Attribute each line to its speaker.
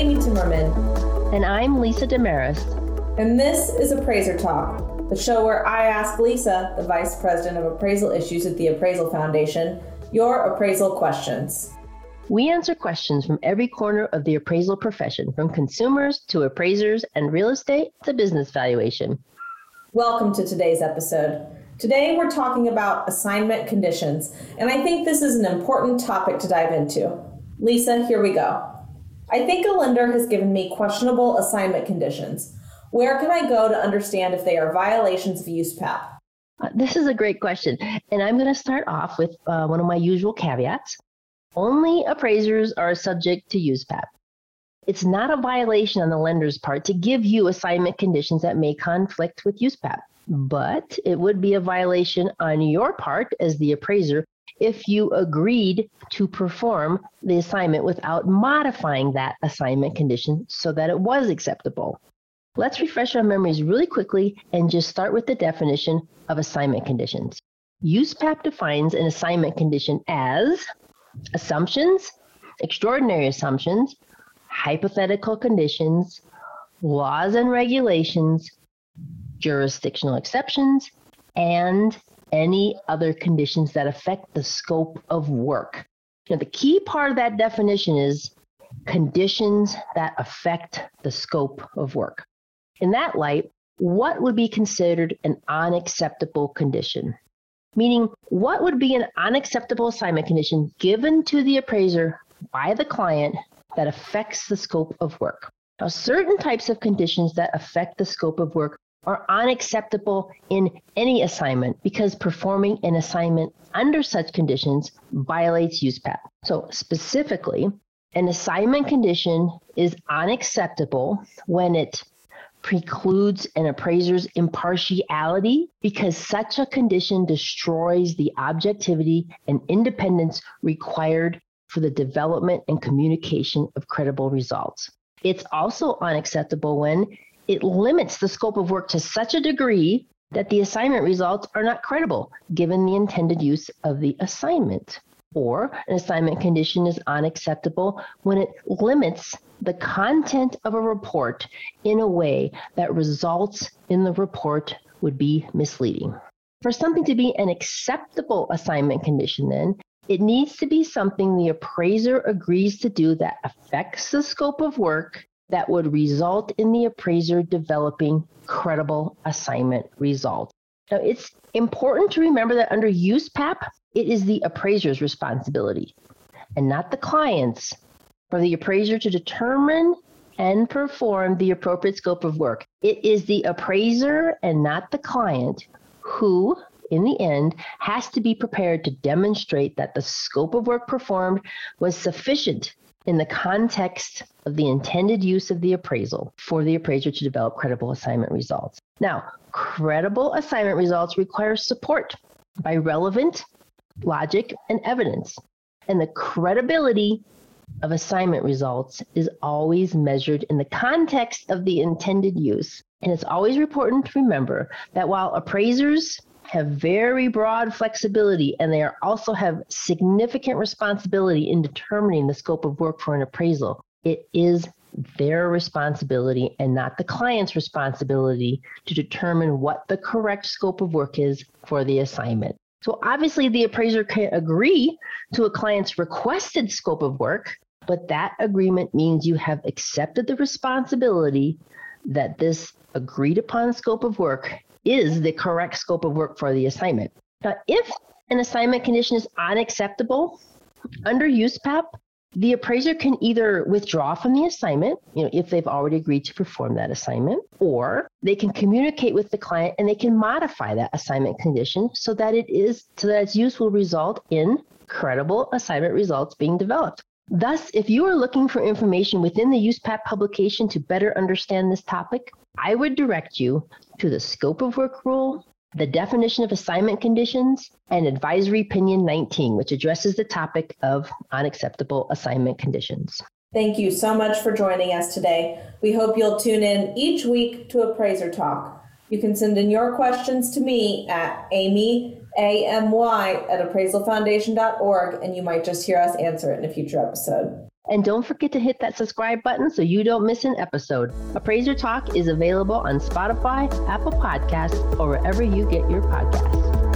Speaker 1: Amy Timmerman.
Speaker 2: And I'm Lisa Desmarais.
Speaker 1: And this is Appraiser Talk, the show where I ask Lisa, the Vice President of Appraisal Issues at the Appraisal Foundation, your appraisal questions.
Speaker 2: We answer questions from every corner of the appraisal profession, from consumers to appraisers and real estate to business valuation.
Speaker 1: Welcome to today's episode. Today we're talking about assignment conditions, and I think this is an important topic to dive into. Lisa, here we go. I think a lender has given me questionable assignment conditions. Where can I go to understand if they are violations of USPAP?
Speaker 2: Uh, this is a great question, and I'm going to start off with uh, one of my usual caveats. Only appraisers are subject to USPAP. It's not a violation on the lender's part to give you assignment conditions that may conflict with USPAP, but it would be a violation on your part as the appraiser if you agreed to perform the assignment without modifying that assignment condition so that it was acceptable. Let's refresh our memories really quickly and just start with the definition of assignment conditions. USPAP defines an assignment condition as assumptions, extraordinary assumptions, hypothetical conditions, laws and regulations, jurisdictional exceptions, and any other conditions that affect the scope of work. Now, the key part of that definition is conditions that affect the scope of work. In that light, what would be considered an unacceptable condition? meaning what would be an unacceptable assignment condition given to the appraiser by the client that affects the scope of work. Now, certain types of conditions that affect the scope of work are unacceptable in any assignment because performing an assignment under such conditions violates USPAP. So, specifically, an assignment condition is unacceptable when it precludes an appraiser's impartiality because such a condition destroys the objectivity and independence required for the development and communication of credible results. It's also unacceptable when it limits the scope of work to such a degree that the assignment results are not credible given the intended use of the assignment. Or an assignment condition is unacceptable when it limits the content of a report in a way that results in the report would be misleading. For something to be an acceptable assignment condition, then, it needs to be something the appraiser agrees to do that affects the scope of work that would result in the appraiser developing credible assignment results. Now, it's important to remember that under USPAP, it is the appraiser's responsibility and not the client's for the appraiser to determine and perform the appropriate scope of work. It is the appraiser and not the client who, in the end, has to be prepared to demonstrate that the scope of work performed was sufficient in the context of the intended use of the appraisal for the appraiser to develop credible assignment results. Now, credible assignment results require support by relevant logic and evidence. And the credibility of assignment results is always measured in the context of the intended use. And it's always important to remember that while appraisers have very broad flexibility and they also have significant responsibility in determining the scope of work for an appraisal, it is their responsibility and not the client's responsibility to determine what the correct scope of work is for the assignment. So obviously the appraiser can agree to a client's requested scope of work, but that agreement means you have accepted the responsibility that this agreed upon scope of work is the correct scope of work for the assignment. Now, if an assignment condition is unacceptable under USPAP, the appraiser can either withdraw from the assignment, you know, if they've already agreed to perform that assignment, or they can communicate with the client and they can modify that assignment condition so that it is so that its use will result in credible assignment results being developed. Thus, if you are looking for information within the USPAP publication to better understand this topic, I would direct you to the scope of work rule, the definition of assignment conditions, and Advisory Opinion 19, which addresses the topic of unacceptable assignment conditions.
Speaker 1: Thank you so much for joining us today. We hope you'll tune in each week to Appraiser Talk. You can send in your questions to me at amy a-M-Y at appraisalfoundation.org, and you might just hear us answer it in a future episode.
Speaker 2: And don't forget to hit that subscribe button so you don't miss an episode. Appraiser Talk is available on Spotify, Apple Podcasts, or wherever you get your podcasts.